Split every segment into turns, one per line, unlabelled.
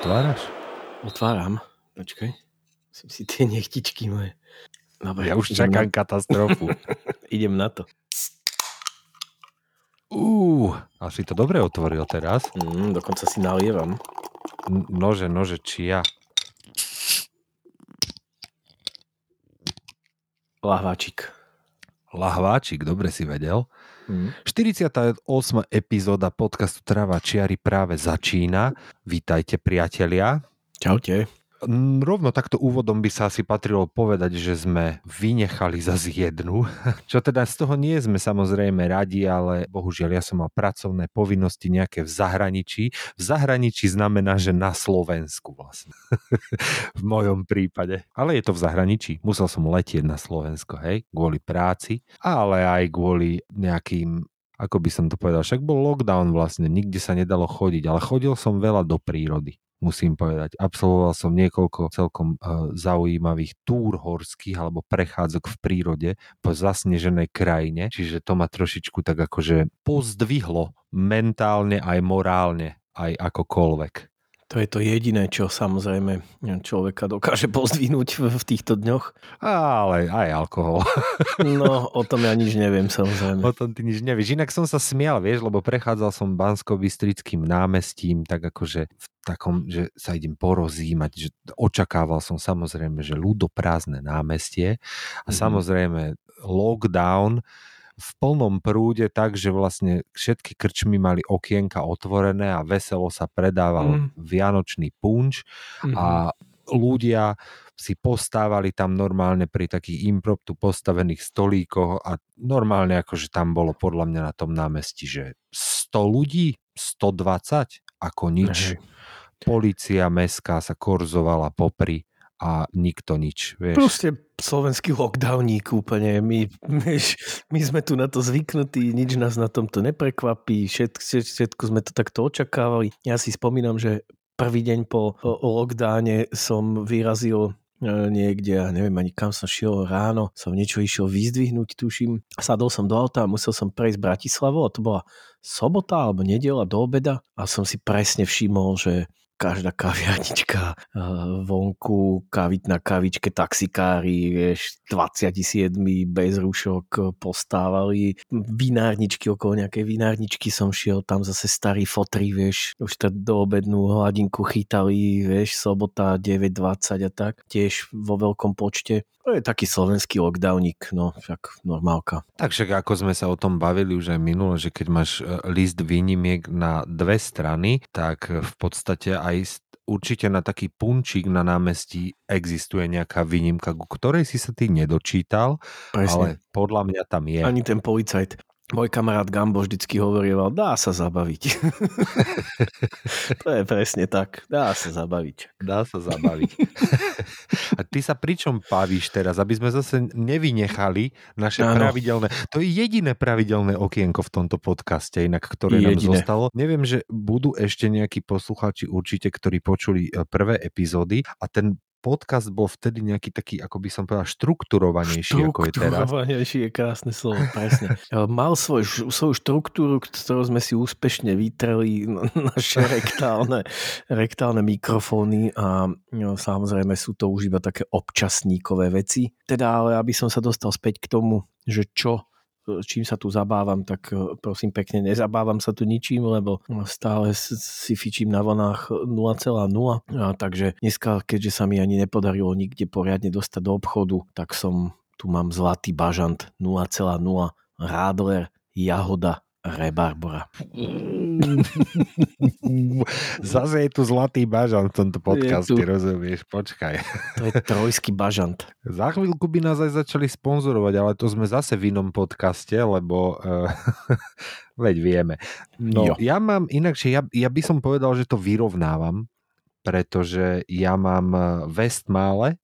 Otváraš?
Otváram. Počkaj. Som si tie nechtičky moje. Dobre,
Ja už čakám
Na,
katastrofu.
idem na to.
Uú, a si to dobre otvoril teraz.
Mm, dokonca si nalievam.
N- Nože, nože, čia.
Lahváčik.
Lahváčik, dobre si vedel.
Mm.
48. epizóda podcastu Trava Čiary práve začína. Vítajte priatelia.
Čaute.
Rovno takto úvodom by sa asi patrilo povedať, že sme vynechali zase jednu. Čo teda z toho nie sme samozrejme radi, ale bohužiaľ ja som mal pracovné povinnosti nejaké v zahraničí. V zahraničí znamená, že na Slovensku vlastne. v mojom prípade. Ale je to v zahraničí. Musel som letieť na Slovensko, hej, kvôli práci, ale aj kvôli nejakým ako by som to povedal, však bol lockdown vlastne, nikde sa nedalo chodiť, ale chodil som veľa do prírody musím povedať. Absolvoval som niekoľko celkom uh, zaujímavých túr horských alebo prechádzok v prírode po zasneženej krajine, čiže to ma trošičku tak akože pozdvihlo mentálne aj morálne, aj akokoľvek.
To je to jediné, čo samozrejme človeka dokáže pozdvihnúť v, týchto dňoch.
Ale aj alkohol.
No, o tom ja nič neviem samozrejme.
O tom ty nič nevieš. Inak som sa smial, vieš, lebo prechádzal som bansko-bystrickým námestím, tak akože v takom, že sa idem porozímať, že očakával som samozrejme, že ľudoprázdne námestie a
Mhm.
samozrejme lockdown v plnom prúde tak, že vlastne všetky krčmy mali okienka otvorené a veselo sa predával
Mm.
vianočný punč
Mhm.
a ľudia si postávali tam normálne pri takých impromptu postavených stolíkoch a normálne akože tam bolo podľa mňa na tom námestí, že 100 ľudí, 120, ako nič.
Hej.
Polícia mestská sa korzovala popri a nikto nič, vieš.
Proste slovenský lockdowník úplne. My, my, my sme tu na to zvyknutí, nič nás na tomto neprekvapí, všetko, všetko sme to takto očakávali. Ja si spomínam, že prvý deň po lockdowne som vyrazil e, niekde, ja neviem ani kam som šiel ráno, som niečo išiel vyzdvihnúť, tuším. Sadol som do auta a musel som prejsť Bratislavou a to bola sobota alebo nedela do obeda a som si presne všimol, že každá kaviarnička eh, vonku, kaviť na kavičke, taxikári, vieš, 27 bez rúšok postávali. Vinárničky, okolo nejakej vinárničky som šiel, tam zase starí fotri, vieš, už tak do obednú hladinku chytali, vieš, sobota 9.20 a tak, tiež vo veľkom počte. To je taký slovenský lockdowník, no však normálka.
Tak však ako sme sa o tom bavili už aj minule, že keď máš e, list výnimiek na dve strany, tak v podstate aj s- určite na taký punčík na námestí existuje nejaká výnimka, ku ktorej si sa ty nedočítal, ale
Presne.
podľa mňa tam je.
Ani ten policajt. Môj kamarát Gambo vždycky hovoril, dá sa zabaviť. to je presne tak, dá sa zabaviť.
Dá sa zabaviť. A ty sa pričom pavíš teraz, aby sme zase nevynechali naše
Áno.
pravidelné... To je jediné pravidelné okienko v tomto podcaste, inak ktoré nám
Jediné.
zostalo. Neviem, že budú ešte nejakí poslucháči určite, ktorí počuli e, prvé epizódy a ten podcast bol vtedy nejaký taký, ako by som povedal, štrukturovanejší, ako je teraz.
Štrukturovanejší je krásne slovo, presne. Mal svoj, svoju štruktúru, ktorú sme si úspešne vytreli na naše rektálne, rektálne mikrofóny a no, samozrejme sú to už iba také občasníkové veci. Teda ale aby som sa dostal späť k tomu, že čo čím sa tu zabávam, tak eh, prosím pekne, nezabávam sa tu ničím, lebo stále si fičím na vlnách 0,0. A takže dneska, keďže sa mi ani nepodarilo nikde poriadne dostať do obchodu, tak som tu mám zlatý bažant 0,0 Radler, jahoda, rebarbora.
Zase je tu zlatý bažan v tomto podcaste, rozumieš? Počkaj.
To je trojský bažant.
Za chvíľku by nás aj začali sponzorovať, ale to sme zase v inom podcaste, lebo uh, veď vieme. No,
Jo.
ja mám inakšie, ja, ja by som povedal, že to vyrovnávam pretože ja mám eh, Westmále,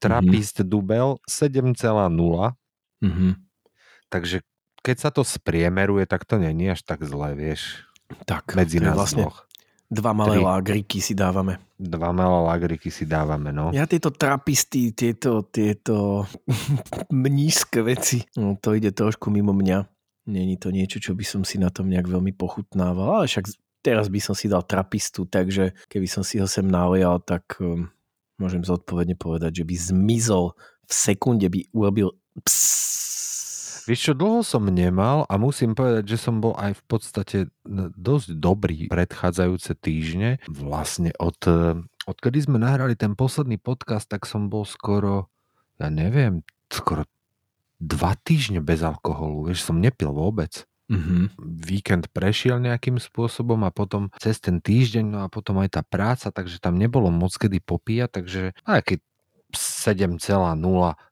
Trapist Dubel 7,0,
Mhm.
takže keď sa to spriemeruje, tak to není až tak zlé, vieš,
Tak,
medzi nás
vlastne
dvoch.
dva malé
Tri.
lágriky si dávame.
Dva malé lagriky si dávame, no.
Ja tieto trapisty, tieto, tieto mnízke veci, no, to ide trošku mimo mňa. Není to niečo, čo by som si na tom nejak veľmi pochutnával, ale však teraz by som si dal trapistu, takže keby som si ho sem nalial, tak um, môžem zodpovedne povedať, že by zmizol v sekunde, by urobil psss.
Vieš čo, dlho som nemal a musím povedať, že som bol aj v podstate dosť dobrý predchádzajúce týždne. Vlastne od, odkedy sme nahrali ten posledný podcast, tak som bol skoro, ja neviem, skoro dva týždne bez alkoholu. Vieš, som nepil vôbec.
Mhm.
Víkend prešiel nejakým spôsobom a potom cez ten týždeň, no a potom aj tá práca, takže tam nebolo moc kedy popíjať, takže aj keď 7,0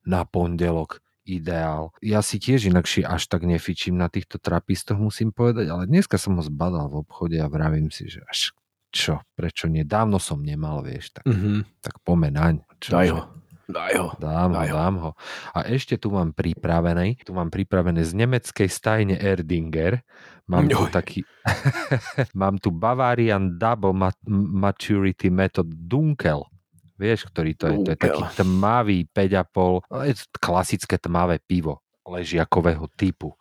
na pondelok ideál. Ja si tiež inakšie až tak nefičím na týchto trapistoch, musím povedať, ale dneska som ho zbadal v obchode a vravím si, že až čo, prečo nie? Dávno som nemal, vieš, tak,
Mhm.
tak pomenaň. Čo,
Daj ho. Daj ho.
Dám ho,
Daj ho.
dám ho. A ešte tu mám pripravené, tu mám pripravené z nemeckej stajne Erdinger. Mám tu taký, mám tu Bavarian Double Mat- Maturity Method Dunkel. Vieš, ktorý to je? To je taký tmavý 5,5, ale je to klasické tmavé pivo ležiakového typu.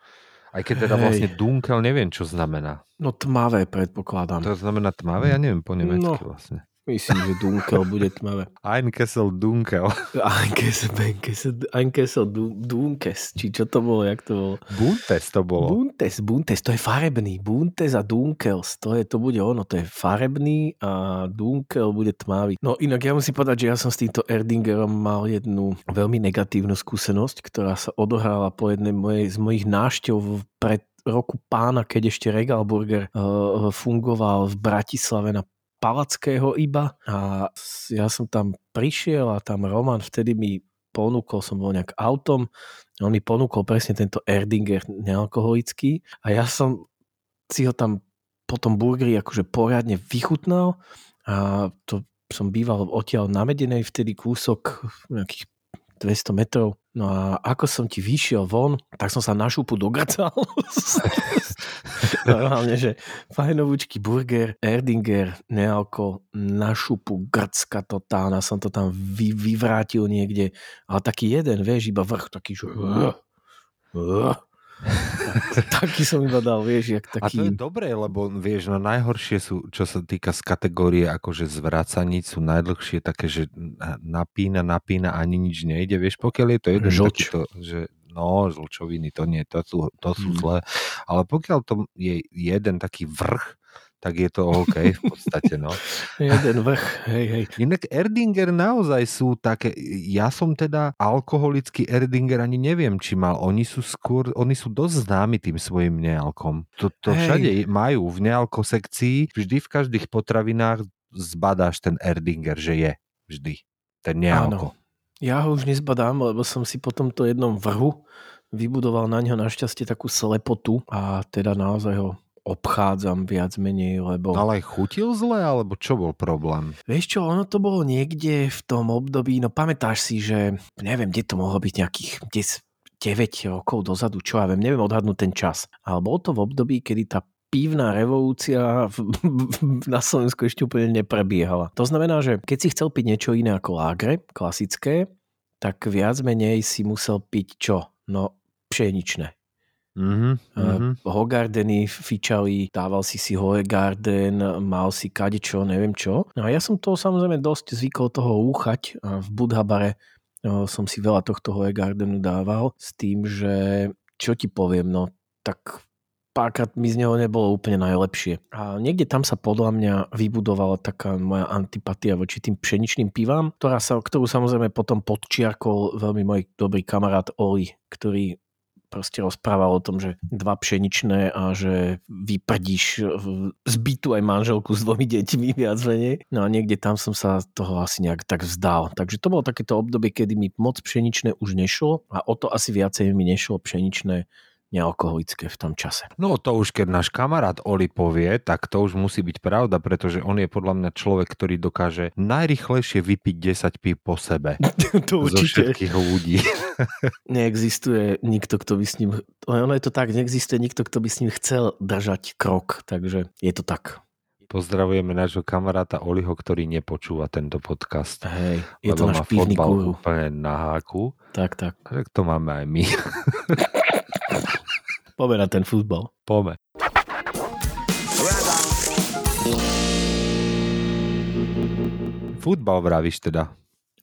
Aj keď teda
Hej.
vlastne Dunkel neviem, čo znamená.
No tmavé predpokladám.
To znamená tmavé? Ja neviem po nemecky
No.
vlastne.
Myslím, že Dunkel bude tmavé.
Einkessel Dunkel.
Einkes, Benkes, Einkes, Dunkes, či čo to bolo, jak to bolo?
Buntes to bolo.
Buntes, Buntes, to je farebný. Buntes a Dunkels, to, je, to bude ono, to je farebný a Dunkel bude tmavý. No inak ja musím povedať, že ja som s týmto Erdingerom mal jednu veľmi negatívnu skúsenosť, ktorá sa odohrala po jednej mojej, z mojich náštev v- pred roku pána, keď ešte Regalburger uh, fungoval v Bratislave na Palackého iba a ja som tam prišiel a tam Roman vtedy mi ponúkol, som bol nejak autom, on mi ponúkol presne tento Erdinger nealkoholický a ja som si ho tam po tom akože poriadne vychutnal a to som býval odtiaľ na Medenej vtedy kúsok nejakých 200 metrov. No a ako som ti vyšiel von, tak som sa na šupu dogrcal. Normálne, že fajnovúčky burger, Erdinger, nealko, na šupu, grcka totálna, som to tam vy, vyvrátil niekde, ale taký jeden, vieš, iba vrch, taký, že... taký som iba dal, vieš, jak
A to je
taký...
dobré, lebo vieš, no najhoršie sú, čo sa týka z kategórie akože zvracaní, sú najdlhšie také, že napína, napína, ani nič nejde, vieš, pokiaľ je to jeden
Žlč.
takýto, že no, žlčoviny, to nie, to sú, to sú
Mm.
zlé, ale pokiaľ to je jeden taký vrch, tak je to OK v podstate, no.
Jeden vrch, hej, hej.
Inak Erdinger naozaj sú také, ja som teda alkoholický Erdinger ani neviem, či mal, oni sú skôr, oni sú dosť známi tým svojim nealkom. To, to
Hej.
všade majú v nealko sekcii, vždy v každých potravinách zbadáš ten Erdinger, že je vždy ten nealko.
Ja ho už nezbadám, lebo som si po tomto jednom vrhu vybudoval na ňo našťastie takú slepotu a teda naozaj ho obchádzam viac menej, lebo...
Ale aj chutil zle, alebo čo bol problém?
Vieš čo, ono to bolo niekde v tom období, no pamätáš si, že neviem, kde to mohlo byť nejakých 10, 9 rokov dozadu, čo ja viem, neviem odhadnúť ten čas. Ale bolo to v období, kedy tá pívna revolúcia na Slovensku ešte úplne neprebiehala. To znamená, že keď si chcel piť niečo iné ako lágre, klasické, tak viac menej si musel piť čo? No, pšeničné.
Mhm, mhm.
Uh, Hogardeny fičali, dával si si Hoegarden, mal si kadečo, neviem čo. No a ja som to samozrejme dosť zvykol toho úchať a v Budhabare uh, som si veľa tohto Hoegardenu dával s tým, že čo ti poviem, no tak párkrát mi z neho nebolo úplne najlepšie. A niekde tam sa podľa mňa vybudovala taká moja antipatia voči tým pšeničným pivám, ktorá sa, ktorú samozrejme potom podčiarkol veľmi môj dobrý kamarát Oli, ktorý proste rozprával o tom, že dva pšeničné a že vyprdíš z bytu aj manželku s dvomi deťmi viac menej. No a niekde tam som sa toho asi nejak tak vzdal. Takže to bolo takéto obdobie, kedy mi moc pšeničné už nešlo a o to asi viacej mi nešlo pšeničné nealkoholické v tom čase.
No to už keď náš kamarát Oli povie, tak to už musí byť pravda, pretože on je podľa mňa človek, ktorý dokáže najrychlejšie vypiť 10 pí po sebe.
to
Zo všetkých ľudí.
Neexistuje nikto, kto by s ním... Ono je to tak, neexistuje nikto, kto by s ním chcel držať krok, takže je to tak.
Pozdravujeme nášho kamaráta Oliho, ktorý nepočúva tento podcast.
Hej, je to náš
má fotbal úplne na háku.
Tak, tak.
Tak to máme aj my.
Poďme na ten futbal.
Pome. Futbal vravíš teda.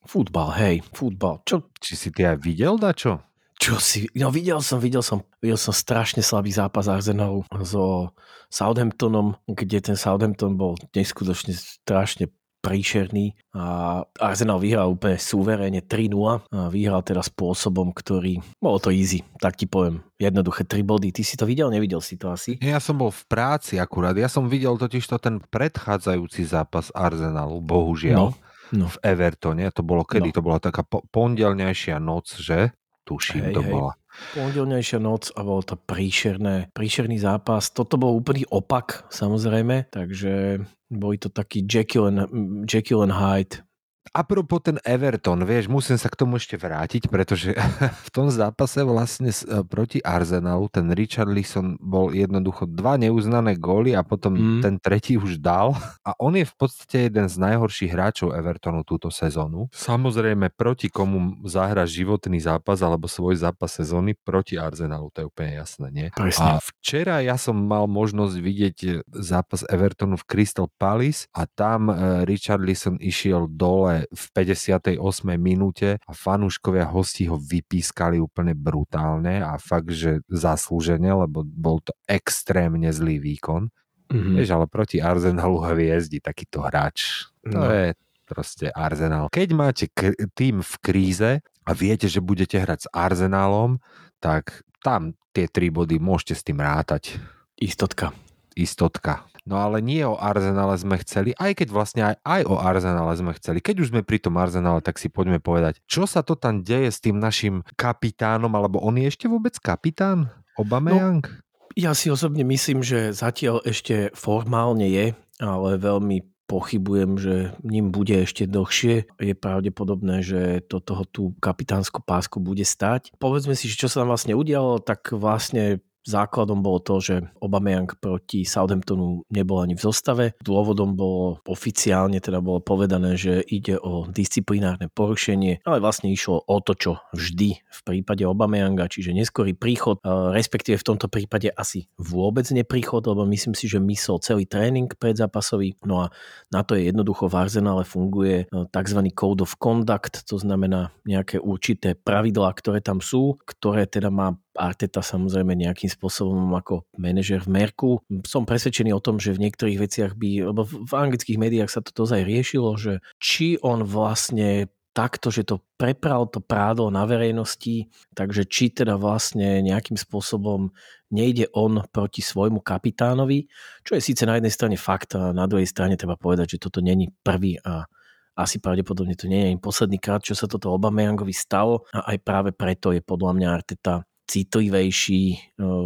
Futbal, hej, futbal. Čo,
Či si ty aj videl dačo?
čo si... No videl som, videl som, videl som strašne slabý zápas Arsenalu so Southamptonom, kde ten Southampton bol neskutočne strašne príšerný a Arsenal vyhral úplne súverene 3-0 a vyhral teda spôsobom, ktorý... Bolo to easy, tak ti poviem. Jednoduché 3 body. Ty si to videl? Nevidel si to asi?
Ja som bol v práci akurát. Ja som videl totiž to ten predchádzajúci zápas Arsenalu, bohužiaľ.
No.
v Evertone. To bolo kedy?
No.
To bola taká po- pondelnejšia noc, že? Tuším,
Hej,
to
hej.
bola.
Pondelnejšia noc a bol to príšerné, príšerný zápas. Toto bol úplný opak, samozrejme, takže boli to taký Jekyll and, Jekyll and Hyde.
Apropo ten Everton, vieš, musím sa k tomu ešte vrátiť, pretože v tom zápase vlastne e, proti Arsenalu ten Richard Lisson bol jednoducho dva neuznané góly a potom
Mm.
ten tretí už dal a on je v podstate jeden z najhorších hráčov Evertonu túto sezónu. Samozrejme proti komu zahra životný zápas alebo svoj zápas sezóny proti Arsenalu, to je úplne jasné, nie? A
Presne.
včera ja som mal možnosť vidieť e, zápas Evertonu v Crystal Palace a tam e, Richard Lisson išiel dole v 58. minúte a fanúškovia hostí ho vypískali úplne brutálne a fakt, že zaslúžene, lebo bol to extrémne zlý výkon.
Mhm.
Vieš, ale proti Arsenalu hviezdi takýto hráč. To
No.
je proste Arsenal. Keď máte k- tým v kríze a viete, že budete hrať s Arsenalom, tak tam tie tri body môžete s tým rátať.
Istotka.
Istotka. No ale nie o Arsenale sme chceli, aj keď vlastne aj, aj o Arsenale sme chceli. Keď už sme pri tom Arsenale, tak si poďme povedať, čo sa to tam deje s tým našim kapitánom, alebo on je ešte vôbec kapitán? Obameyang?
Ja si osobne myslím, že zatiaľ ešte formálne je, ale veľmi pochybujem, že ním bude ešte dlhšie. Je pravdepodobné, že to toho tú kapitánsku pásku bude stať. Povedzme si, čo sa tam vlastne udialo, tak vlastne Základom bolo to, že Aubameyang proti Southamptonu nebol ani v zostave. Dôvodom bolo oficiálne, teda bolo povedané, že ide o disciplinárne porušenie, ale vlastne išlo o to, čo vždy v prípade Aubameyanga, čiže neskorý príchod, respektíve v tomto prípade asi vôbec nepríchod, lebo myslím si, že mysel celý tréning predzápasový. No a na to je jednoducho v Arsenale funguje eh, tzv. code of conduct, to znamená nejaké určité pravidlá, ktoré tam sú, ktoré teda má Arteta samozrejme nejakým spôsobom ako manažer v Merku. Som presvedčený o tom, že v niektorých veciach by, lebo v anglických médiách sa to dozaj riešilo, že či on vlastne takto, že to prepral to prádlo na verejnosti, takže či teda vlastne nejakým spôsobom nejde on proti svojmu kapitánovi, čo je síce na jednej strane fakt a na druhej strane treba povedať, že toto není prvý a asi pravdepodobne to nie je ani posledný krát, čo sa toto Obameyangovi stalo a aj práve preto je podľa mňa Arteta citlivejší e,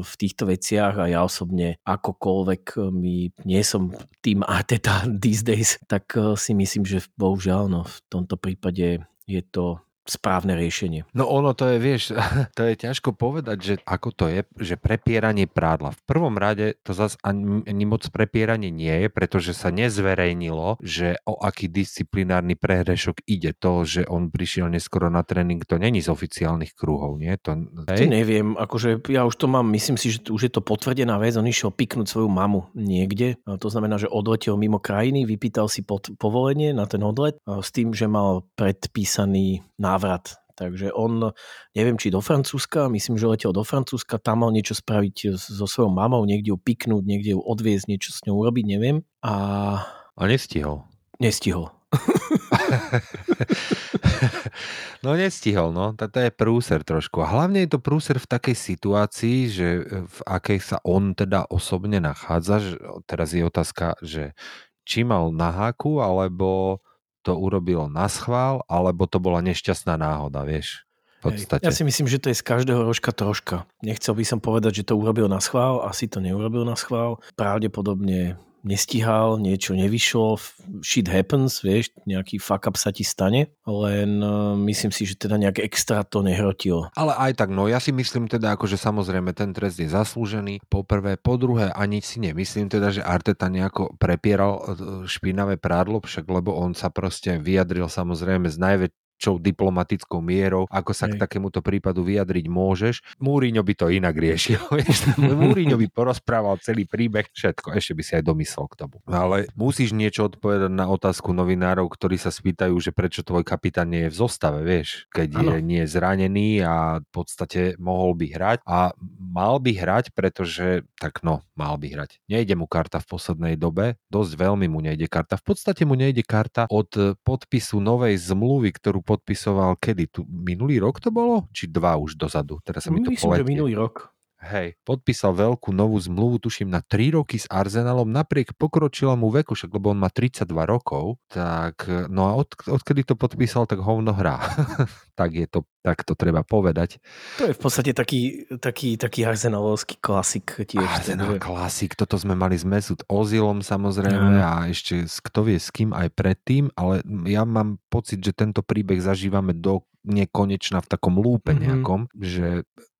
v týchto veciach a ja osobne akokoľvek e, my nie som tým Arteta these days, tak e, si myslím, že bohužiaľ no, v tomto prípade je to správne riešenie.
No ono to je, vieš, to je ťažko povedať, že ako to je, že prepieranie prádla. V prvom rade to zase ani, ani moc prepieranie nie je, pretože sa nezverejnilo, že o aký disciplinárny prehrešok ide. To, že on prišiel neskoro na tréning, to není z oficiálnych kruhov, nie? To,
To neviem, akože ja už to mám, myslím si, že už je to potvrdená vec, on išiel piknúť svoju mamu niekde, to znamená, že odletel mimo krajiny, vypýtal si pod, povolenie na ten odlet s tým, že mal predpísaný návrat. Takže on, neviem, či do Francúzska, myslím, že letel do Francúzska, tam mal niečo spraviť so svojou mamou, niekde ju piknúť, niekde ju odviezť, niečo s ňou urobiť, neviem. A
A nestihol.
nestihol.
No nestihol, no. To, je prúser trošku. A hlavne je to prúser v takej situácii, že e, v akej sa on teda osobne nachádza. Že, teraz je otázka, že či mal na háku, alebo to urobil na schvál, alebo to bola nešťastná náhoda, vieš. podstate.
Ja si myslím, že to je z každého rožka troška. Nechcel by som povedať, že to urobil na schvál, asi to neurobil na schvál. Pravdepodobne nestíhal, niečo nevyšlo, shit happens, vieš, nejaký fuck up sa ti stane, len uh, myslím si, že teda nejak extra to nehrotilo.
Ale aj tak, no ja si myslím teda, ako že samozrejme ten trest je zaslúžený, po prvé, po druhé, ani si nemyslím teda, že Arteta nejako prepieral e, špinavé prádlo, však lebo on sa proste vyjadril samozrejme z najväč čo diplomatickou mierou, ako sa Hej. k takémuto prípadu vyjadriť môžeš. Múriňo by to inak riešil. Múriňo by porozprával celý príbeh, všetko, ešte by si aj domyslel k tomu. Ale musíš niečo odpovedať na otázku novinárov, ktorí sa spýtajú, že prečo tvoj kapitán nie je v zostave, vieš, keď ano. je nie je zranený a v podstate mohol by hrať a mal by hrať, pretože tak no, mal by hrať. Nejde mu karta v poslednej dobe, dosť veľmi mu nejde karta. V podstate mu nejde karta od podpisu novej zmluvy, ktorú podpisoval kedy? Tu, minulý rok to bolo? Či dva už dozadu? Teraz sa mi to
Myslím,
poletie.
že minulý rok.
Hej, podpísal veľkú novú zmluvu, tuším, na 3 roky s Arsenalom, napriek pokročilému veku, však lebo on má 32 rokov, tak no a od, odkedy to podpísal, tak hovno hrá. tak je to, tak to treba povedať.
To je v podstate taký, taký, taký arsenalovský klasik tiež.
Arsenal klasik, toto sme mali s Mesut Ozilom samozrejme mm. a ešte kto vie s kým aj predtým, ale ja mám pocit, že tento príbeh zažívame do nekonečna v takom lúpe mhm. nejakom, mm-hmm. že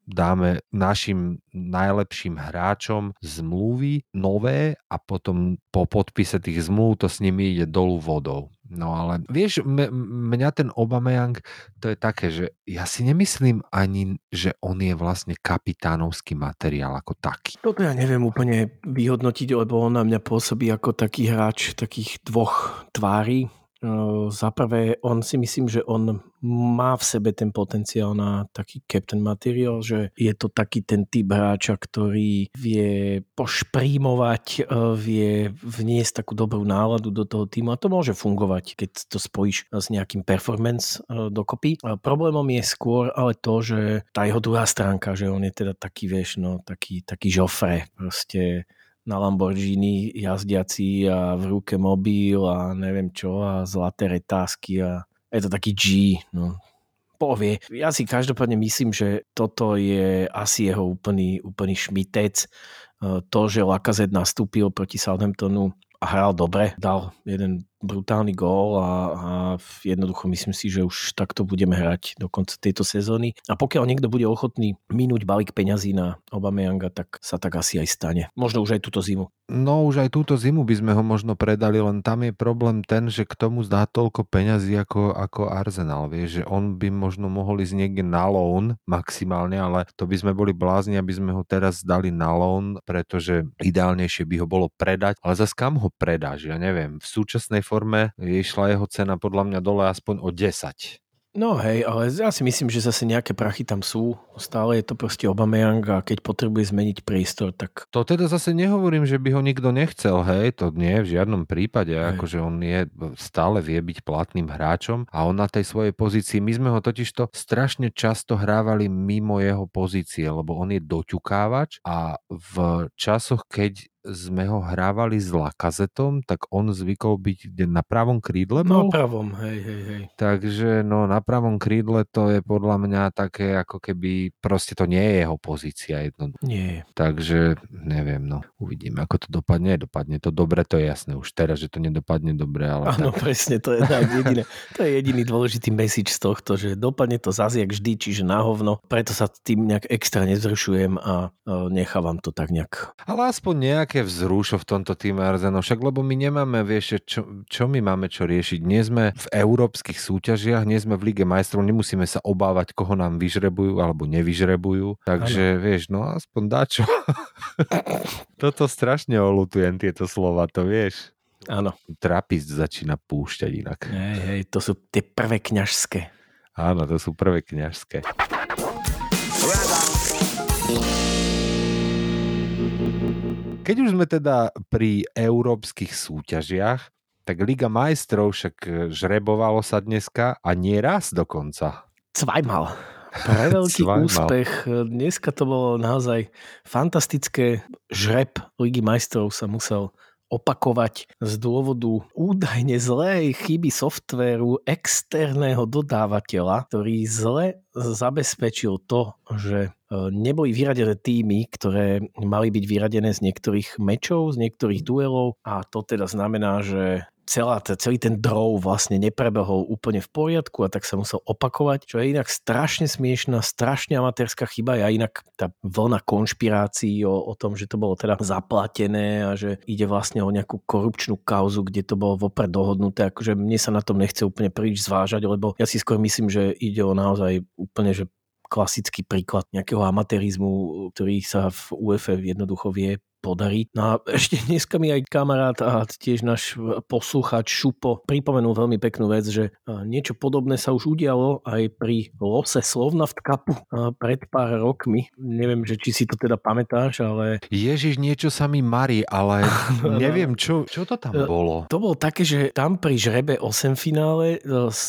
dáme našim najlepším hráčom zmluvy nové a potom po podpise tých zmluv to s nimi ide dolu vodou. No ale vieš, m- mňa ten Obameyang, to je také, že ja si nemyslím ani, že on je vlastne kapitánovský materiál ako taký.
Toto ja neviem úplne vyhodnotiť, lebo on na mňa pôsobí ako taký hráč takých dvoch tvári za prvé, on si myslím, že on má v sebe ten potenciál na taký captain material, že je to taký ten typ hráča, ktorý vie pošprímovať, vie vniesť takú dobrú náladu do toho týmu a to môže fungovať, keď to spojíš s nejakým performance dokopy. A problémom je skôr ale to, že tá jeho druhá stránka, že on je teda taký, vieš, no, taký, taký žofre, proste na Lamborghini jazdiaci a v ruke mobil a neviem čo a zlaté retázky a je to taký G, no povie. Ja si každopádne myslím, že toto je asi jeho úplný, úplný šmitec. E, to, že Lakazet nastúpil proti Southamptonu a hral dobre, dal jeden brutálny gól a, a jednoducho myslím si, že už takto budeme hrať do konca tejto sezóny. A pokiaľ niekto bude ochotný minúť balík peňazí na Obameyanga, tak sa tak asi aj stane. Možno už aj túto zimu.
No už aj túto zimu by sme ho možno predali, len tam je problém ten, že k tomu zdá toľko peňazí ako, ako Arsenal. Vieš, že on by možno mohol ísť niekde na loan maximálne, ale to by sme boli blázni, aby sme ho teraz dali na loan, pretože ideálnejšie by ho bolo predať. Ale zase kam ho predáš? Ja neviem. V súčasnej forme išla jeho cena podľa mňa dole aspoň o 10.
No hej, ale ja si myslím, že zase nejaké prachy tam sú. Stále je to proste Obameyang a keď potrebuje zmeniť priestor, tak...
To teda zase nehovorím, že by ho nikto nechcel, hej, to nie v žiadnom prípade, hej. akože on je, stále vie byť platným hráčom a on na tej svojej pozícii, my sme ho totižto strašne často hrávali mimo jeho pozície, lebo on je doťukávač a v časoch, keď sme ho hrávali s Lakazetom, tak on zvykol byť na pravom krídle.
No, pravom, hej, hej, hej.
Takže no na pravom krídle to je podľa mňa také, ako keby proste to nie je jeho pozícia jednoducho.
Nie.
Takže neviem, no uvidíme, ako to dopadne. Dopadne to dobre, to je jasné už teraz, že to nedopadne dobre. Ale
Áno, tak... presne, to je, jediné, to je jediný dôležitý message z tohto, že dopadne to zase jak vždy, čiže na hovno. Preto sa tým nejak extra nezrušujem a nechávam to tak nejak.
Ale aspoň nejaké také vzrušo v tomto týme Arzeno, však lebo my nemáme, vieš, čo, čo my máme čo riešiť. Nie sme v európskych súťažiach, nie sme v Lige majstrov, nemusíme sa obávať, koho nám vyžrebujú alebo nevyžrebujú. Takže ano. vieš, no aspoň dačo. Toto strašne olutujem tieto slova, to vieš.
Áno.
Trapist začína púšťať inak.
Hej, hej, to sú tie prvé kňažské.
Áno, to sú prvé kňažské. Keď už sme teda pri európskych súťažiach, tak Liga majstrov však e, žrebovalo sa dneska a nie raz dokonca.
Cvajmal. Pre veľký Cvajmal. úspech. Dneska to bolo naozaj fantastické. Žreb Ligy majstrov sa musel opakovať z dôvodu údajne zlej chyby softvéru externého dodávateľa, ktorý zle zabezpečil to, že e, neboli vyradené týmy, ktoré mali byť vyradené z niektorých mečov, z niektorých duelov. A to teda znamená, že celá, celý ten drov vlastne neprebehol úplne v poriadku a tak sa musel opakovať, čo je inak strašne smiešná, strašne amatérska chyba. A inak tá vlna konšpirácií o, o tom, že to bolo teda zaplatené a že ide vlastne o nejakú korupčnú kauzu, kde to bolo vopred dohodnuté, akože mne sa na tom nechce úplne príliš zvážať, lebo ja si skôr myslím, že ide o naozaj úplne, že klasický príklad nejakého amatérizmu, ktorý sa v UEF jednoducho vie podarí. No a ešte dneska mi aj kamarát a tiež náš posluchač Šupo pripomenul veľmi peknú vec, že niečo podobné sa už udialo aj pri lose Slovnaft Cupu pred pár rokmi. Neviem, že či si to teda pamätáš, ale...
Ježiš, niečo sa mi marí, ale neviem, čo, čo to tam bolo.
To bolo také, že tam pri žrebe 8 finále z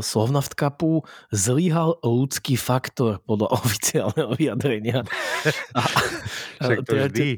Slovnaft Cupu zlyhal ľudský faktor podľa oficiálneho vyjadrenia. A,
Však to vždy.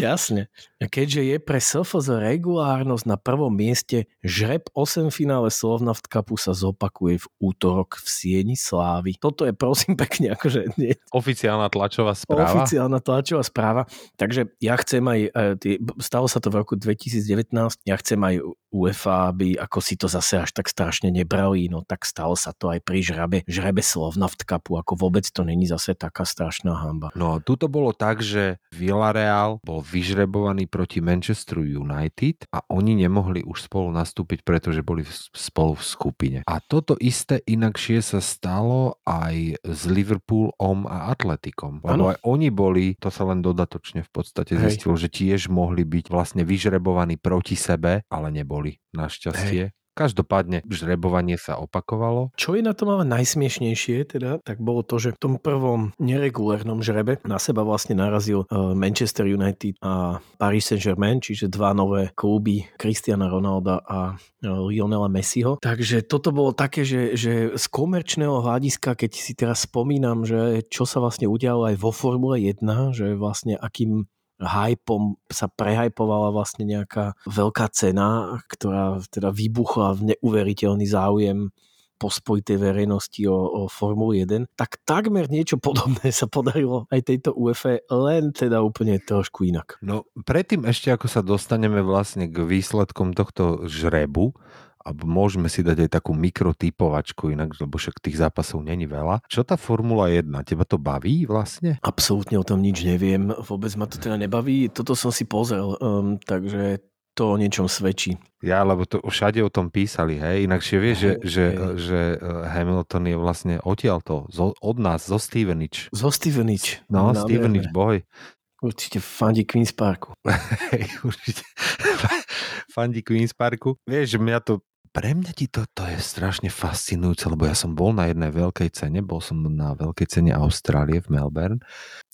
Jasne. A keďže je pre SFZ regulárnosť na prvom mieste, žreb 8 finále Slovnaft Cupu sa zopakuje v útorok v Sieni Slávy. Toto je prosím pekne akože nie,
Oficiálna tlačová správa.
oficiálna tlačová správa. Takže ja chcem aj, e, stalo sa to v roku 2019, ja chcem aj UEFA, aby ako si to zase až tak strašne nebrali, no tak stalo sa to aj pri žrabe, žrebe Slovnaft Cupu, ako vôbec to není zase taká strašná hamba.
No, tu to bolo tak, že Villarreal bol vyžrebovaný proti Manchesteru United a oni nemohli už spolu nastúpiť, pretože boli spolu v skupine. A toto isté inakšie sa stalo aj s Liverpoolom a Atletikom. Lebo aj oni boli, to sa len dodatočne v podstate
Hej.
zistilo, že tiež mohli byť vlastne vyžrebovaní proti sebe, ale neboli, našťastie. Každopádne žrebovanie sa opakovalo.
Čo je na tom ale najsmiešnejšie, teda, tak bolo to, že v tom prvom neregulérnom žrebe na seba vlastne narazil eh, Manchester United a Paris Saint-Germain, čiže dva nové kluby Cristiana Ronalda a eh, Lionela Messiho. Takže toto bolo také, že, že z komerčného hľadiska, keď si teraz spomínam, že čo sa vlastne udialo aj vo Formule 1, že vlastne akým hypom sa prehajpovala vlastne nejaká veľká cena, ktorá teda vybuchla v neuveriteľný záujem po spojitej verejnosti o, o Formulu 1, tak takmer niečo podobné sa podarilo aj tejto UEFA, len teda úplne trošku inak.
No predtým ešte ako sa dostaneme vlastne k výsledkom tohto žrebu, a môžeme si dať aj takú mikrotypovačku inak, lebo však tých zápasov není veľa. Čo tá Formula 1? Teba to baví vlastne?
Absolútne o tom nič neviem, vôbec ma to teda nebaví, toto som si pozrel, um, takže to o niečom svedčí.
Ja, lebo to všade o tom písali, hej. Inakšie vieš, že, že, že eh, Hamilton je vlastne odtiaľto, zo, od nás, zo Stevenič.
Zo Stevenič.
No,
Nádherné.
Stevenič boj.
Určite fandí Queen's Parku.
Určite. Fandí Queen's Parku. Vieš, mňa to pre mňa ti to, to je strašne fascinujúce, lebo ja som bol na jednej veľkej cene, bol som na veľkej cene Austrálie v Melbourne.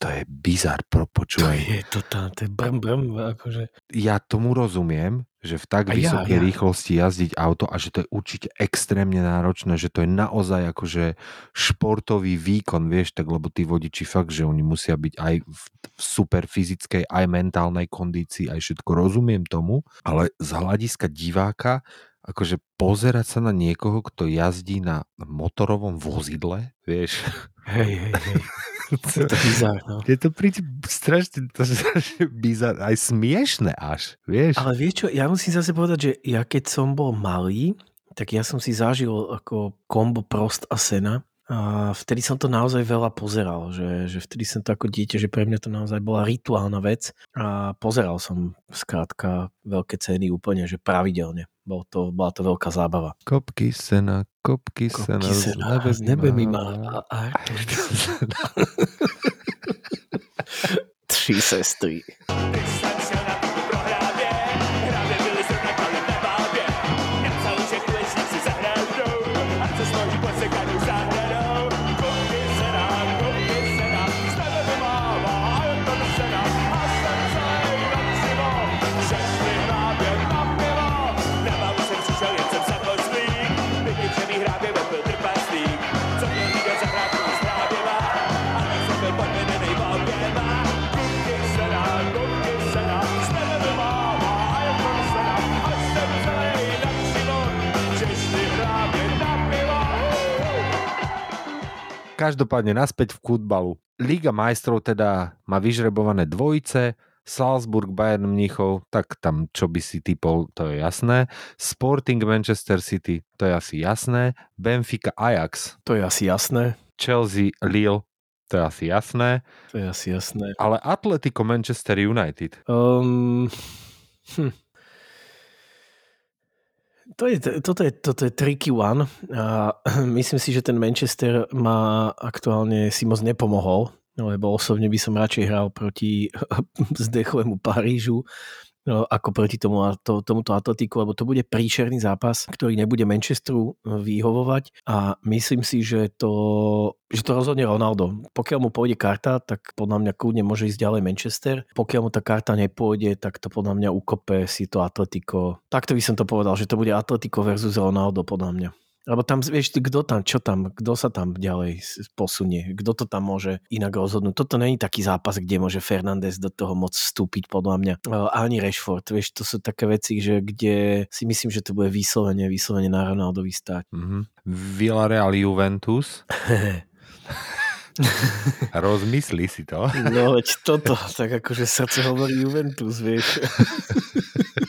To je bizar,
To
počúvaj.
je to tá, to je brm, brm, akože.
Ja tomu rozumiem, že v tak
A ja,
vysokej
ja.
rýchlosti jazdiť auto a že to je určite extrémne náročné, že to je naozaj akože športový výkon, vieš, tak lebo tí vodiči fakt, že oni musia byť aj v super fyzickej, aj mentálnej kondícii, aj všetko rozumiem tomu, ale z hľadiska diváka akože pozerať sa na niekoho, kto jazdí na motorovom vozidle, vieš,
Hej, hej, hej. Je to bizar, no.
je to príde strašne, to strašne bizar, aj smiešne až, vieš.
Ale vieš čo, ja musím zase povedať, že ja keď som bol malý, tak ja som si zažil ako kombo Prost a Sena a vtedy som to naozaj veľa pozeral, že, že vtedy som to ako dieťa, že pre mňa to naozaj bola rituálna vec a pozeral som skrátka veľké ceny úplne, že pravidelne. Bol to, bola to veľká zábava.
Kopky sena, kopky, sena,
Kopky Sena, z nebe mi má a Artur. Tři sestry.
Každopádne naspäť v futbalu. Liga majstrov teda má vyžrebované dvojice, Salzburg, Bayern Mníchov, tak tam čo by si typol, to je jasné. Sporting Manchester City, to je asi jasné. Benfica Ajax,
To je asi jasné.
Chelsea Lille, to je asi jasné.
To je asi jasné.
Ale Atletico Manchester United,
Um, hm. To je, toto, je, toto je tricky one. A myslím si, že ten Manchester má aktuálne si moc nepomohol, lebo osobne by som radšej hral proti zdechovému Parížu ako proti tomu, to, tomuto atletiku, lebo to bude príšerný zápas, ktorý nebude Manchesteru vyhovovať a myslím si, že to, že to rozhodne Ronaldo. Pokiaľ mu pôjde karta, tak podľa mňa kľudne môže ísť ďalej Manchester. Pokiaľ mu tá karta nepôjde, tak to podľa mňa ukope si to Atletico. Takto by som to povedal, že to bude Atletico versus Ronaldo podľa mňa. Lebo tam, vieš, kto tam, čo tam, kto sa tam ďalej posunie, kto to tam môže inak rozhodnúť. Toto není taký zápas, kde môže Fernández do toho moc vstúpiť, podľa mňa. E, Ani Rashford, vieš, to sú také veci, že kde si myslím, že to bude vyslovene, vyslovene na Ronaldovi stáť.
mhm. Villarreal Juventus, rozmysli si to.
No veď toto, tak akože srdce hovorí Juventus, vieš.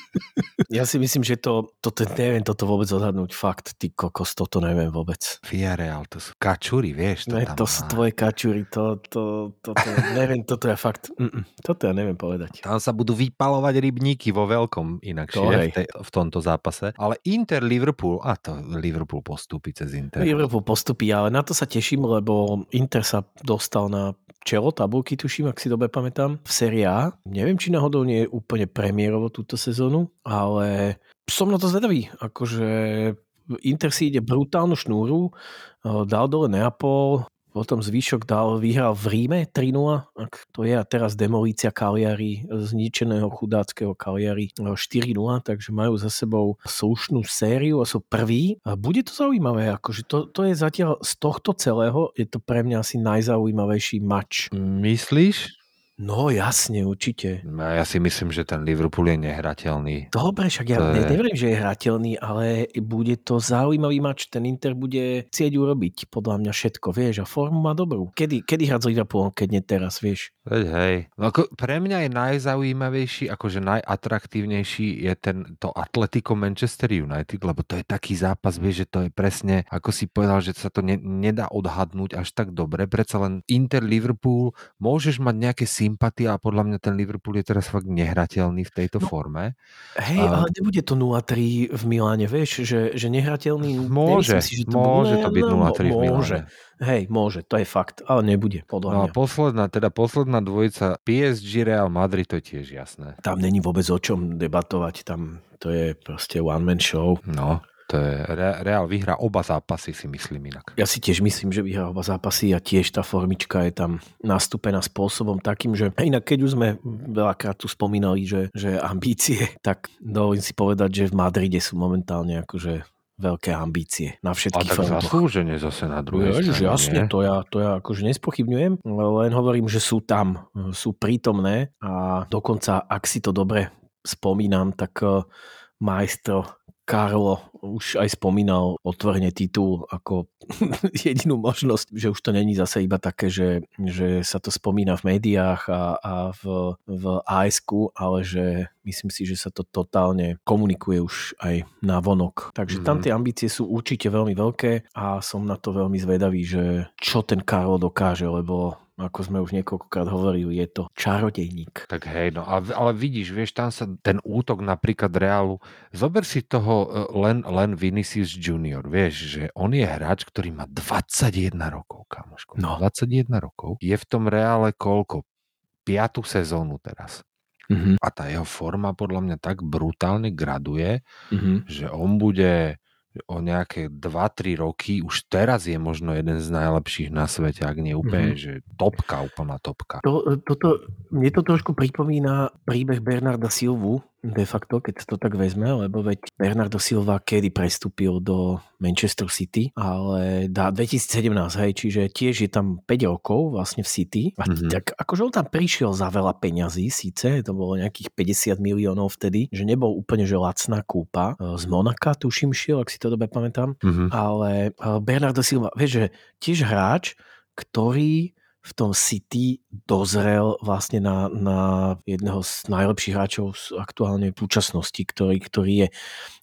Ja si myslím, že to, toto neviem toto vôbec odhadnúť. Fakt, ty kokos, toto neviem vôbec.
Villarreal, to sú kačury, vieš. To
Ne,
tam
to sú tvoje kačury, to, to, to, to neviem, toto ja fakt, mm, toto ja neviem povedať.
Tam sa budú vypalovať rybníky vo veľkom inakšie
To
v, tej, v tomto zápase. Ale Inter Liverpool, a to Liverpool postúpi cez Inter.
Liverpool postupí, ale na to sa teším, lebo Inter sa dostal na čelo tabulky, tuším, ak si dobre pamätám, v Serie A. Neviem, či náhodou nie je úplne premiérovo túto sezónu, ale som na to zvedavý. Akože Inter si ide brutálnu šnúru, eh, dal dole Neapol, potom zvyšok dal, vyhral v Ríme 3-0, ak to je a teraz demolícia Cagliari, zničeného chudáckého Cagliari eh, 4-0, takže majú za sebou slušnú sériu a sú prví. A bude to zaujímavé, akože to, to je zatiaľ z tohto celého, je to pre mňa asi najzaujímavejší mač.
Myslíš?
No jasne, určite.
No, Ja si myslím, že ten Liverpool je nehrateľný.
Dobre, však ja
To je-
neverím, že je hrateľný, ale bude to zaujímavý mač. Ten Inter bude chcieť urobiť podľa mňa všetko, vieš, a formu má dobrú. Kedy, kedy hrať s Liverpoolom, keď nie teraz, vieš?
Veď hej. No ako pre mňa je najzaujímavejší, akože najatraktívnejší je ten, to Atletico Manchester United, lebo to je taký zápas, vieš, že to je presne, ako si povedal, že sa to ne, nedá odhadnúť až tak dobre. Predsa len Inter Liverpool, môžeš mať nejaké sympatie a podľa mňa ten Liverpool je teraz fakt nehrateľný v tejto
No,
forme.
Hej,
A-
ale nebude to 0-3 v Miláne, vieš, že, že nehrateľný...
Môže,
si, že to
môže
bude,
to byť
no,
0-3 v
Môže,
Miláne.
hej, môže, to je fakt, ale nebude, podľa
No a posledná, teda posledná dvojica PSG Real Madrid, to je tiež jasné.
Tam není vôbec o čom debatovať, tam to je proste one-man show.
No, to je, Re- Real vyhrá oba zápasy, si myslím inak.
Ja si tiež myslím, že vyhrá oba zápasy a tiež tá formička je tam nastúpená spôsobom takým, že a inak keď už sme veľakrát tu spomínali, že, že ambície, tak dovolím si povedať, že v Madride sú momentálne akože veľké ambície na
A
všetkých
tak
frontoch.
zaslúžene zase na druhej
Ježiš,
strane,
jasne,
nie?
to ja, to ja akože nespochybňujem, len hovorím, že sú tam, sú prítomné a dokonca, ak si to dobre spomínam, tak eh, maestro Karlo už aj spomínal otvorene titul ako jedinú možnosť, že už to není zase iba také, že, že sa to spomína v médiách a, a v, v ASK, ale že myslím si, že sa to totálne komunikuje už aj na vonok. Takže tam
Mhm.
tie ambície sú určite veľmi veľké a som na to veľmi zvedavý, že čo ten Karlo dokáže, lebo ako sme už niekoľkokrát hovorili, je to čarodejník.
Tak hej, no ale, ale vidíš, vieš, tam sa ten útok napríklad Realu, zober si toho e, len, len Vinicius Junior, vieš, že on je hráč, ktorý má 21 rokov, kamoško.
No.
21 rokov. Je v tom Reále koľko? Piatú sezónu teraz.
Mhm.
A tá jeho forma podľa mňa tak brutálne graduje,
Mhm.
že on bude o nejaké 2-3 roky, už teraz je možno jeden z najlepších na svete, ak nie úplne,
Mhm.
že topka, úplná topka.
To, toto, mne to trošku pripomína príbeh Bernarda Silvu, de facto, keď to tak vezme, lebo veď Bernardo Silva kedy prestúpil do Manchester City, ale dá 2017, hej, čiže tiež je tam 5 rokov vlastne v City. A
Mhm.
tak akože on tam prišiel za veľa peňazí, síce, to bolo nejakých 50 miliónov vtedy, že nebol úplne že lacná kúpa. Z Monaka, tuším, šiel, ak si to dobre pamätám
Mhm.
ale eh, Bernardo Silva, vieš, že tiež hráč, ktorý v tom City dozrel vlastne na, na jedného z najlepších hráčov z aktuálnej súčasnosti, ktorý, ktorý je.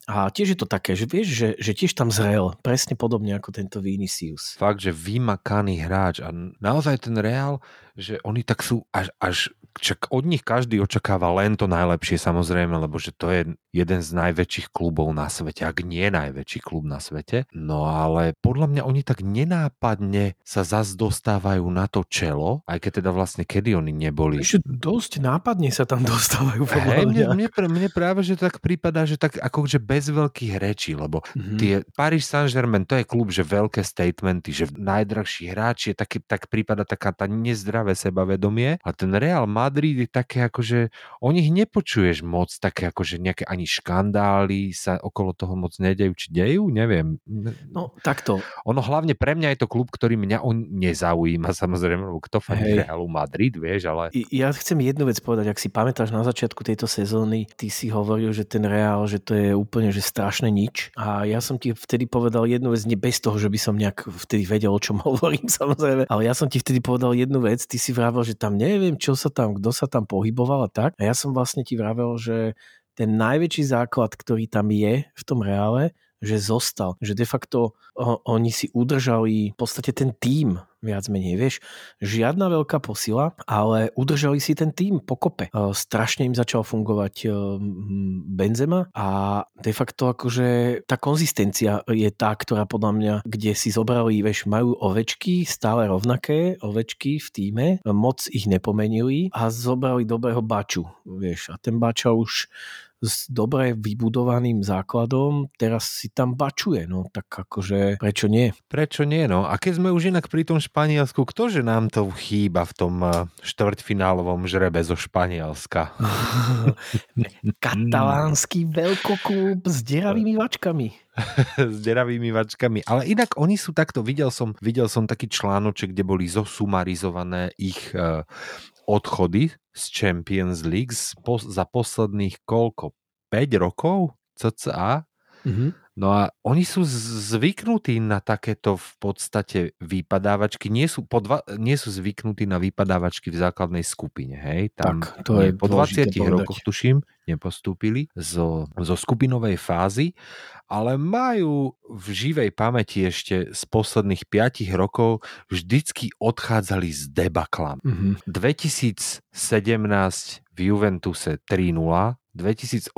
A tiež je to také, že vieš, že, že tiež tam zrel, presne podobne ako tento Vinicius.
Fakt, že vymakaný hráč a naozaj ten Real, že oni tak sú až, až čak od nich každý očakáva len to najlepšie samozrejme, lebo že to je jeden z najväčších klubov na svete, ak nie najväčší klub na svete. No ale podľa mňa oni tak nenápadne sa zas dostávajú na to čelo, aj keď teda vlastne kedy oni neboli.
Ešte dosť nápadne sa tam dostávajú.
Hej, mne, mne, mne práve, že tak prípada, že tak akože bez veľkých rečí, lebo
Mhm.
tie Paris Saint-Germain, to je klub, že veľké statementy, že najdrahší hráč je taký, tak prípada taká tá nezdravé sebavedomie a ten Real Madrid je také akože, o nich nepočuješ moc také akože nejaké ani škandály sa okolo toho moc nedejú, či dejú, neviem.
No takto,
Ono hlavne pre mňa je to klub, ktorý mňa on nezaujíma samozrejme, lebo kto fandí. Realu Madrid, vieš, ale
Ja chcem jednu vec povedať, ak si pamätáš na začiatku tejto sezóny, ty si hovoril, že ten Reál, že to je úplne že strašné nič. A ja som ti vtedy povedal jednu vec, nie bez toho, že by som nejak vtedy vedel, o čom hovorím samozrejme, ale ja som ti vtedy povedal jednu vec, ty si vravel, že tam neviem, čo sa tam, kto sa tam pohyboval a tak. A ja som vlastne ti vravel, že ten najväčší základ, ktorý tam je v tom Reále, že zostal. Že de facto o, oni si udržali v podstate ten tím, viac menej, vieš. Žiadna veľká posila, ale udržali si ten tím pokope. E, strašne im začal fungovať e, Benzema a de facto akože tá konzistencia je tá, ktorá podľa mňa, kde si zobrali, vieš, majú ovečky, stále rovnaké ovečky v týme, moc ich nepomenili a zobrali dobrého baču, vieš. A ten bača už s dobre vybudovaným základom, teraz si tam bačuje, no tak akože prečo nie?
Prečo nie, no? A keď sme už inak pri tom Španielsku, ktože nám to chýba v tom eh, štvrťfinálovom žrebe zo Španielska?
Katalánsky veľkoklub s deravými vačkami.
s deravými vačkami. Ale inak oni sú takto, videl som, videl som taký článoček, kde boli zosumarizované ich eh, odchody z Champions League za posledných koľko? 5 rokov? cca?
Mhm.
No a oni sú z- zvyknutí na takéto v podstate vypadávačky, nie sú, po dva, nie sú zvyknutí na vypadávačky v základnej skupine, hej? Tam
Tak, to je
po
dôležité
20
povedať.
rokoch, tuším, nepostúpili zo, zo skupinovej fázy, ale majú v živej pamäti ešte z posledných 5 rokov vždycky odchádzali s debaklami.
Mhm.
2017 v Juventuse 3-0, 2018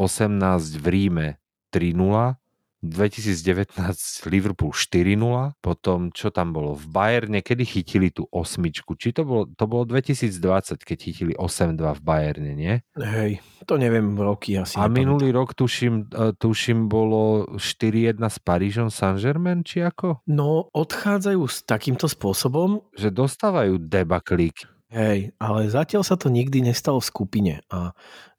v Ríme 3-0, 2019 Liverpool 4-0, potom čo tam bolo v Bayerne, kedy chytili tú osmičku, či to bolo, to bolo 2020, keď chytili 8-2 v Bayerne, nie?
Hej, to neviem, roky asi.
A minulý rok tuším, e, tuším bolo 4-1 s Parížom Saint-Germain, či ako?
No, odchádzajú s takýmto spôsobom,
Že dostávajú debaklík.
Hej, ale zatiaľ sa to nikdy nestalo v skupine. A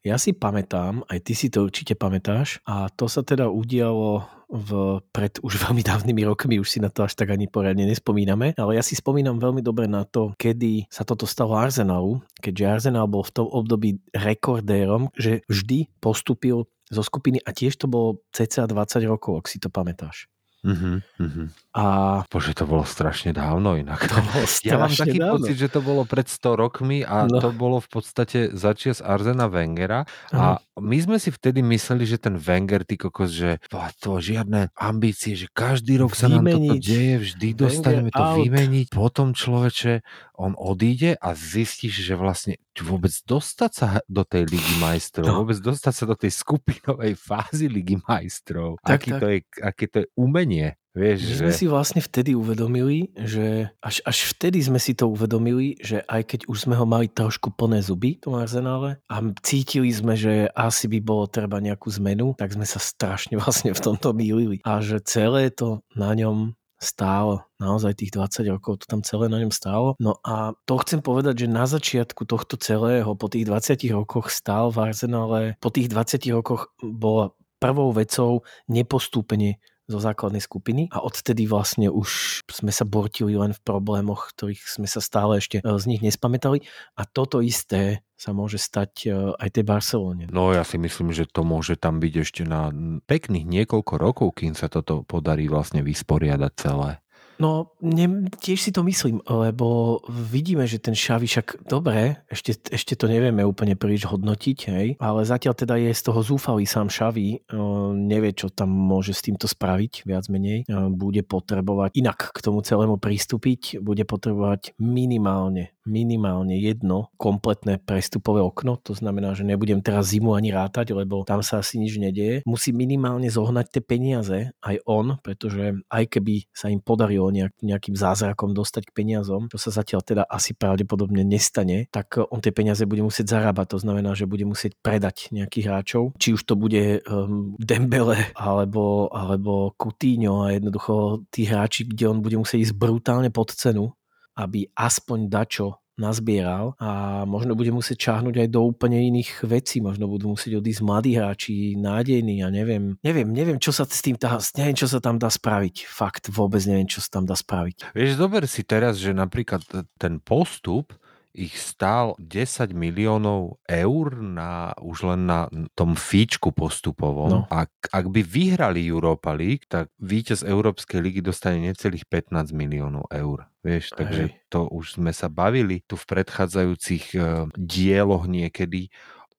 ja si pamätám, aj ty si to určite pamätáš, a to sa teda udialo v, pred už veľmi dávnymi rokmi, už si na to až tak ani poriadne nespomíname, ale ja si spomínam veľmi dobre na to, kedy sa toto stalo Arsenalu, keďže Arsenal bol v tom období rekordérom, že vždy postupil zo skupiny a tiež to bolo cca 20 rokov, ak si to pamätáš.
Mhm, mhm.
A
Bože, to bolo strašne dávno inak.
to bolo
Ja mám
strašne
taký
dávno.
pocit, že to bolo pred 100 rokmi a
No.
to bolo v podstate začias Arzena Wengera a my sme si vtedy mysleli, že ten Wenger, ty kokos, že "Boha, to žiadne ambície, že každý rok sa nám toto
Vymeniť.
deje, vždy
Wenger
dostaneme to
out.
vymeniť. Potom človeče, on odíde a zistíš, že vlastne vôbec dostať sa do tej Ligy majstrov,
No.
vôbec dostať sa do tej skupinovej fázy Ligy majstrov.
Tak,
aký,
tak.
To je, aké to je umenie. Vieš,
My
že...
sme si vlastne vtedy uvedomili, že až, až vtedy sme si to uvedomili, že aj keď už sme ho mali trošku plné zuby v tom arzenále a cítili sme, že asi by bolo treba nejakú zmenu, tak sme sa strašne vlastne v tomto mýlili. A že celé to na ňom stálo. Naozaj tých 20 rokov to tam celé na ňom stálo. No a to chcem povedať, že na začiatku tohto celého, po tých 20 rokoch stál v Arsenále, po tých 20 rokoch bola prvou vecou nepostúpenie zo základnej skupiny a odtedy vlastne už sme sa bortili len v problémoch, ktorých sme sa stále ešte e, z nich nespamätali a toto isté sa môže stať e, aj tej Barcelone.
No ja si myslím, že to môže tam byť ešte na pekných niekoľko rokov, kým sa toto podarí vlastne vysporiadať celé.
No, ne, tiež si to myslím, lebo vidíme, že ten Šavi však dobre, ešte, ešte to nevieme úplne príliš hodnotiť, hej, ale zatiaľ teda je z toho zúfalý sám Šavi, nevie, čo tam môže s týmto spraviť, viac menej. Bude potrebovať inak k tomu celému pristúpiť, bude potrebovať minimálne minimálne jedno kompletné prestupové okno, to znamená, že nebudem teraz zimu ani rátať, lebo tam sa asi nič nedieje. Musí minimálne zohnať tie peniaze, aj on, pretože aj keby sa im podarilo nejak, nejakým zázrakom dostať k peniazom, čo sa zatiaľ teda asi pravdepodobne nestane, tak on tie peniaze bude musieť zarábať, to znamená, že bude musieť predať nejakých hráčov, či už to bude um, Dembele alebo, alebo Coutinho a jednoducho tí hráči, kde on bude musieť ísť brutálne pod cenu, aby aspoň dačo nazbieral a možno bude musieť čáhnuť aj do úplne iných vecí, možno budú musieť odísť mladí hráči, nádejní a neviem, neviem, neviem, čo sa s tým dá, neviem, čo sa tam dá spraviť. Fakt, vôbec neviem, čo sa tam dá spraviť.
Vieš, zober si teraz, že napríklad ten postup ich stál 10 miliónov eur na, už len na tom fíčku postupovom. No. Ak, ak by vyhrali Europa League, tak víťaz Európskej ligy dostane necelých 15 miliónov eur. Vieš, takže to už sme sa bavili tu v predchádzajúcich uh, dieloch niekedy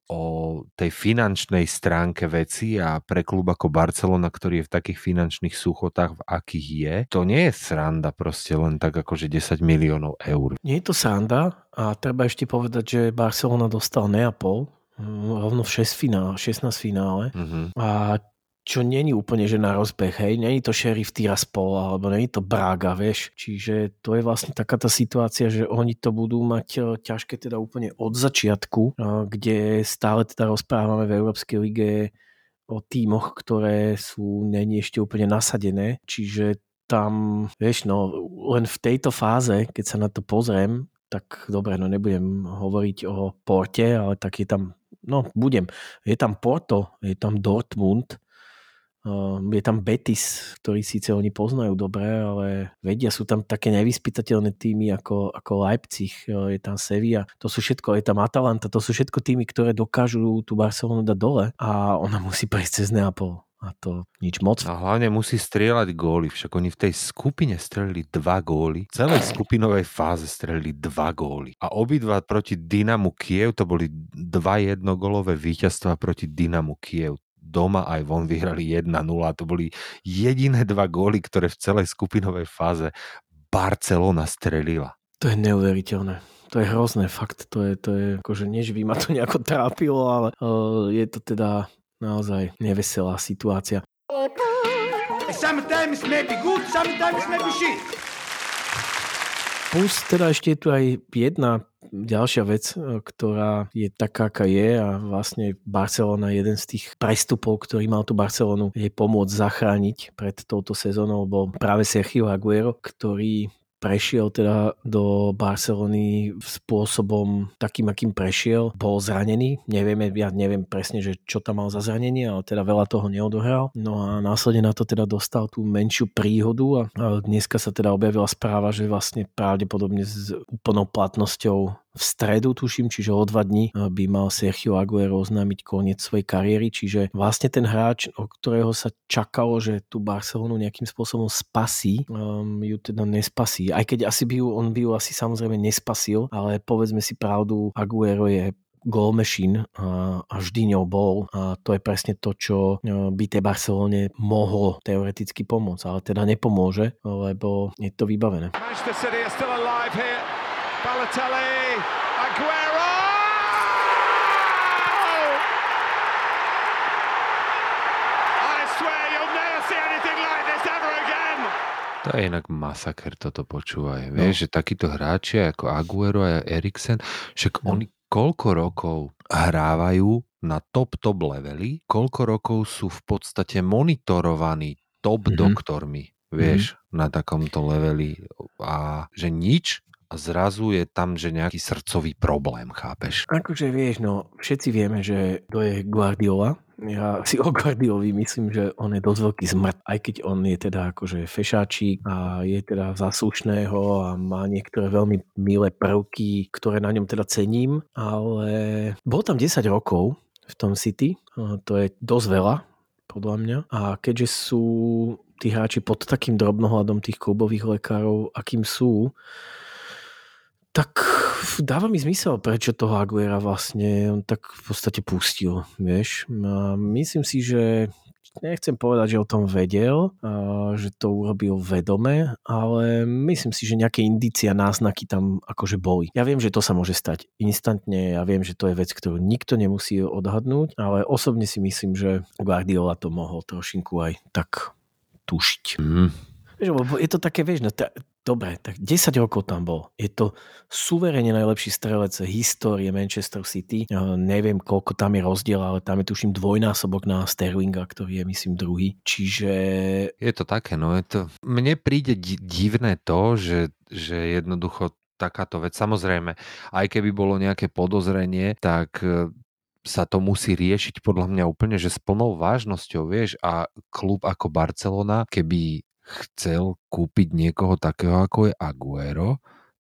o tej finančnej stránke veci a pre klub ako Barcelona, ktorý je v takých finančných súchotách, v akých je, to nie je sranda proste len tak akože 10 miliónov eur.
Nie je to sranda a treba ešte povedať, že Barcelona dostal Neapol hm, rovno v 6 finále, 16 finále uh-huh. a čo není úplne že na rozbeh, hej, není to Sheriff Tiraspol, alebo není to Braga, vieš, čiže to je vlastne taká tá situácia, že oni to budú mať e, ťažké teda úplne od začiatku, e, kde stále teda rozprávame v Európskej lige o tímoch, ktoré sú není ešte úplne nasadené, čiže tam, vieš, no, len v tejto fáze, keď sa na to pozriem, tak dobre, no nebudem hovoriť o Porte, ale tak je tam, no budem, je tam Porto, je tam Dortmund, je tam Betis, ktorý síce oni poznajú dobre, ale vedia, sú tam také nevyspytateľné týmy ako, ako Leipzig, ehm, je tam Sevilla, to sú všetko, je tam Atalanta, to sú všetko týmy, ktoré dokážu tú Barcelonu dať dole a ona musí prejsť cez Neapol a to nič moc.
A hlavne musí strieľať góly, však oni v tej skupine strelili dva góly, v celej skupinovej fáze strelili dva góly. A obidva proti Dynamu Kiev to boli dva jednogolové víťazstva proti Dynamu Kiev doma aj von vyhrali 1-0 a to boli jediné dva góly, ktoré v celej skupinovej fáze Barcelona strelila.
To je neuveriteľné. To je hrozné, fakt. To je, to je akože nie, že by ma to nejako trápilo, ale uh, je to teda naozaj neveselá situácia. Sometimes maybe good, sometimes maybe shit. Plus teda ešte je tu aj jedna ďalšia vec, e, ktorá je taká, aká je a vlastne Barcelona je jeden z tých prestupov, ktorý mal tú Barcelonu jej pomôcť zachrániť pred touto sezónou, bol práve Sergio Aguero, ktorý prešiel teda do Barcelony spôsobom takým, akým prešiel. Bol zranený, nevieme, ja neviem presne, že čo tam mal za zranenie, ale teda veľa toho neodohral. No a následne na to teda dostal tú menšiu príhodu a dneska sa teda objavila správa, že vlastne pravdepodobne s úplnou platnosťou v stredu, tuším, čiže o dva dní eh, by mal Sergio Aguero oznámiť koniec svojej kariéry, čiže vlastne ten hráč, o ktorého sa čakalo, že tú Barcelonu nejakým spôsobom spasí, um, ju teda nespasí. Aj keď asi by ju, on by ju asi samozrejme nespasil, ale povedzme si pravdu, Aguero je goal machine a, a vždy ňou bol a to je presne to, čo eh, by tej Barcelone mohlo teoreticky pomôcť, ale teda nepomôže, lebo je to vybavené. Manchester City are still alive here. Balotelli Aguero!
I swear you'll never see anything like this ever again! To je inak masaker toto počúvaj. No. Vieš, že takíto hráči ako Aguero a Eriksen, však no. oni koľko rokov hrávajú na top top levely, koľko rokov sú v podstate monitorovaní top mm-hmm. doktormi, vieš, mm-hmm. na takomto leveli a že nič a zrazu je tam, že nejaký srdcový problém, chápeš?
Akože vieš, no všetci vieme, že to je Guardiola. Ja si o Guardiolovi myslím, že on je dosť veľký zmrt, aj keď on je teda akože fešáčik a je teda zaslušného a má niektoré veľmi milé prvky, ktoré na ňom teda cením, ale bol tam 10 rokov v tom City, to je dosť veľa, podľa mňa. A keďže sú tí hráči pod takým drobnohľadom tých klubových lekárov, akým sú, tak dáva mi zmysel, prečo toho Aguera vlastne on tak v podstate pustil, vieš. A myslím si, že nechcem povedať, že o tom vedel, že to urobil vedome, ale myslím si, že nejaké indícia, náznaky tam akože boli. Ja viem, že to sa môže stať instantne, ja viem, že to je vec, ktorú nikto nemusí odhadnúť, ale osobne si myslím, že Guardiola to mohol trošinku aj tak tušiť.
Mm.
Vieš, lebo je to také, vieš, no, dobre, tak 10 rokov tam bol. Je to suverene najlepší strelec histórie Manchester City. Neviem, koľko tam je rozdiel, ale tam je tuším dvojnásobok na Sterlinga, ktorý je myslím druhý. Čiže...
Je to také, no je to... Mne príde di- divné to, že, že jednoducho takáto vec, samozrejme, aj keby bolo nejaké podozrenie, tak e, sa to musí riešiť podľa mňa úplne, že s plnou vážnosťou, vieš, a klub ako Barcelona, keby chcel kúpiť niekoho takého, ako je Aguero,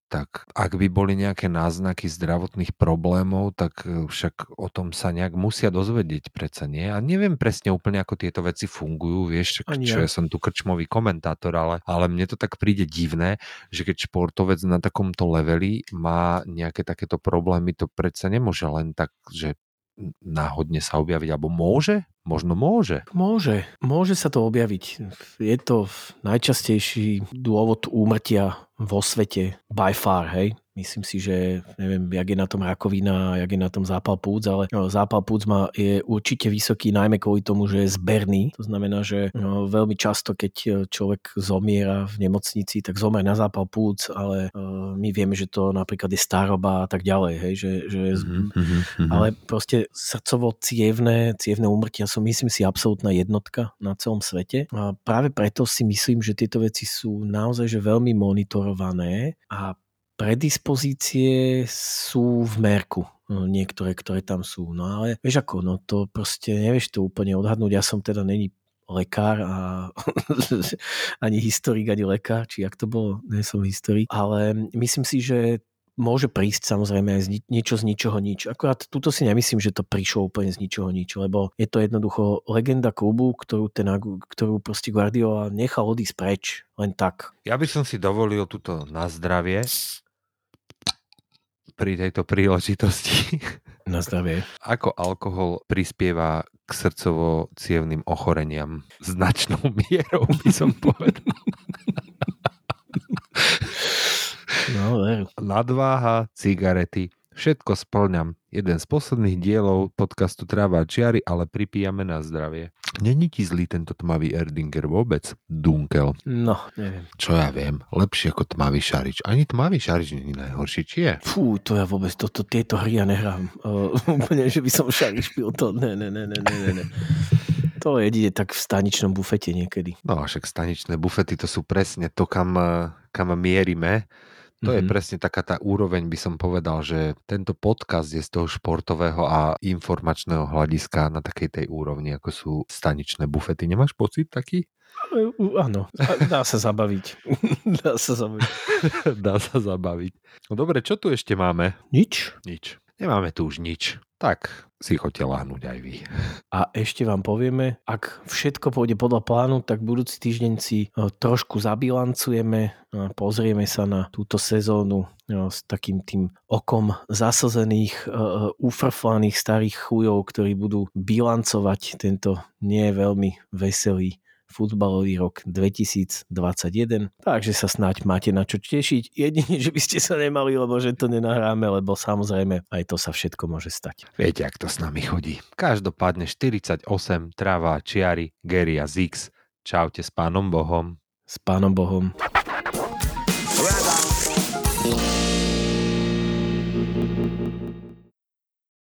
tak ak by boli nejaké náznaky zdravotných problémov, tak e, však o tom sa nejak musia dozvedieť predsa, nie? A neviem presne úplne, ako tieto veci fungujú, vieš, čo
ja.
ja som tu krčmový komentátor, ale, ale mne to tak príde divné, že keď športovec na takomto leveli má nejaké takéto problémy, to predsa nemôže len tak, že náhodne sa objaviť, alebo môže? Možno môže.
Môže, môže sa to objaviť. Je to najčastejší dôvod úmrtia vo svete by far, hej. Myslím si, že neviem, jak je na tom rakovina, jak je na tom zápal plúc, ale no, zápal plúc má, je určite vysoký najmä kvôli tomu, že je zberný. To znamená, že no, veľmi často, keď človek zomiera v nemocnici, tak zomrie na zápal plúc, ale uh, my vieme, že to napríklad je staroba a tak ďalej, hej, že, že
Mm-hmm.
ale proste srdcovo-cievné cievne úmrtia sú myslím si absolútna jednotka na celom svete. A práve preto si myslím, že tieto veci sú naozaj že veľmi monitorované a predispozície sú v merku no, niektoré, ktoré tam sú. No ale vieš ako, no to proste nevieš to úplne odhadnúť. Ja som teda není lekár a ani historik, ani lekár, či jak to bolo, nie som historik, ale myslím si, že môže prísť samozrejme aj z ni- niečo z ničoho nič. Akurát tuto si nemyslím, že to prišlo úplne z ničoho nič, lebo je to jednoducho legenda klubu, ktorú, ten, ktorú proste Guardiola nechal odísť preč, len tak.
Ja by som si dovolil túto na zdravie pri tejto príležitosti.
Na zdravie.
Ako alkohol prispieva k srdcovo-cievným ochoreniam značnou mierou, by som povedal.
No, veru.
Nadváha, cigarety, všetko splňam. Jeden z posledných dielov podcastu Tráva čiary, ale pripíjame na zdravie. Není ti zlý tento tmavý Erdinger vôbec? Dunkel.
No, neviem.
Čo ja viem, lepšie ako tmavý šarič. Ani tmavý šarič není najhorší, či je?
Fú, to ja vôbec, to, to, tieto hry ja nehrám. Uh, úplne, že by som šari špil to. Ne, ne, ne, ne, ne, ne. To jedine tak v staničnom bufete niekedy.
No a však staničné bufety to sú presne to, kam, kam mierime. To je
Mhm.
presne taká tá úroveň, by som povedal, že tento podcast je z toho športového a informačného hľadiska na takej tej úrovni, ako sú staničné bufety. Nemáš pocit taký?
Áno, dá sa zabaviť. dá sa zabaviť.
Dá sa zabaviť. No dobre, čo tu ešte máme?
Nič.
Nič. Nemáme tu už nič. Tak si choďte láhnuť aj vy.
A ešte vám povieme, ak všetko pôjde podľa plánu, tak budúci týždeň si e, trošku zabilancujeme pozrieme sa na túto sezónu e, s takým tým okom zasazených, e, ufrflaných starých chujov, ktorí budú bilancovať tento nie veľmi veselý futbalový rok 2021. Takže sa snáď máte na čo tešiť. Jedine, že by ste sa nemali, lebo že to nenahráme, lebo samozrejme aj to sa všetko môže stať.
Viete, ak to s nami chodí. Každopádne 48, tráva, čiary, Gary a Zix. Čaute s pánom Bohom.
S pánom Bohom.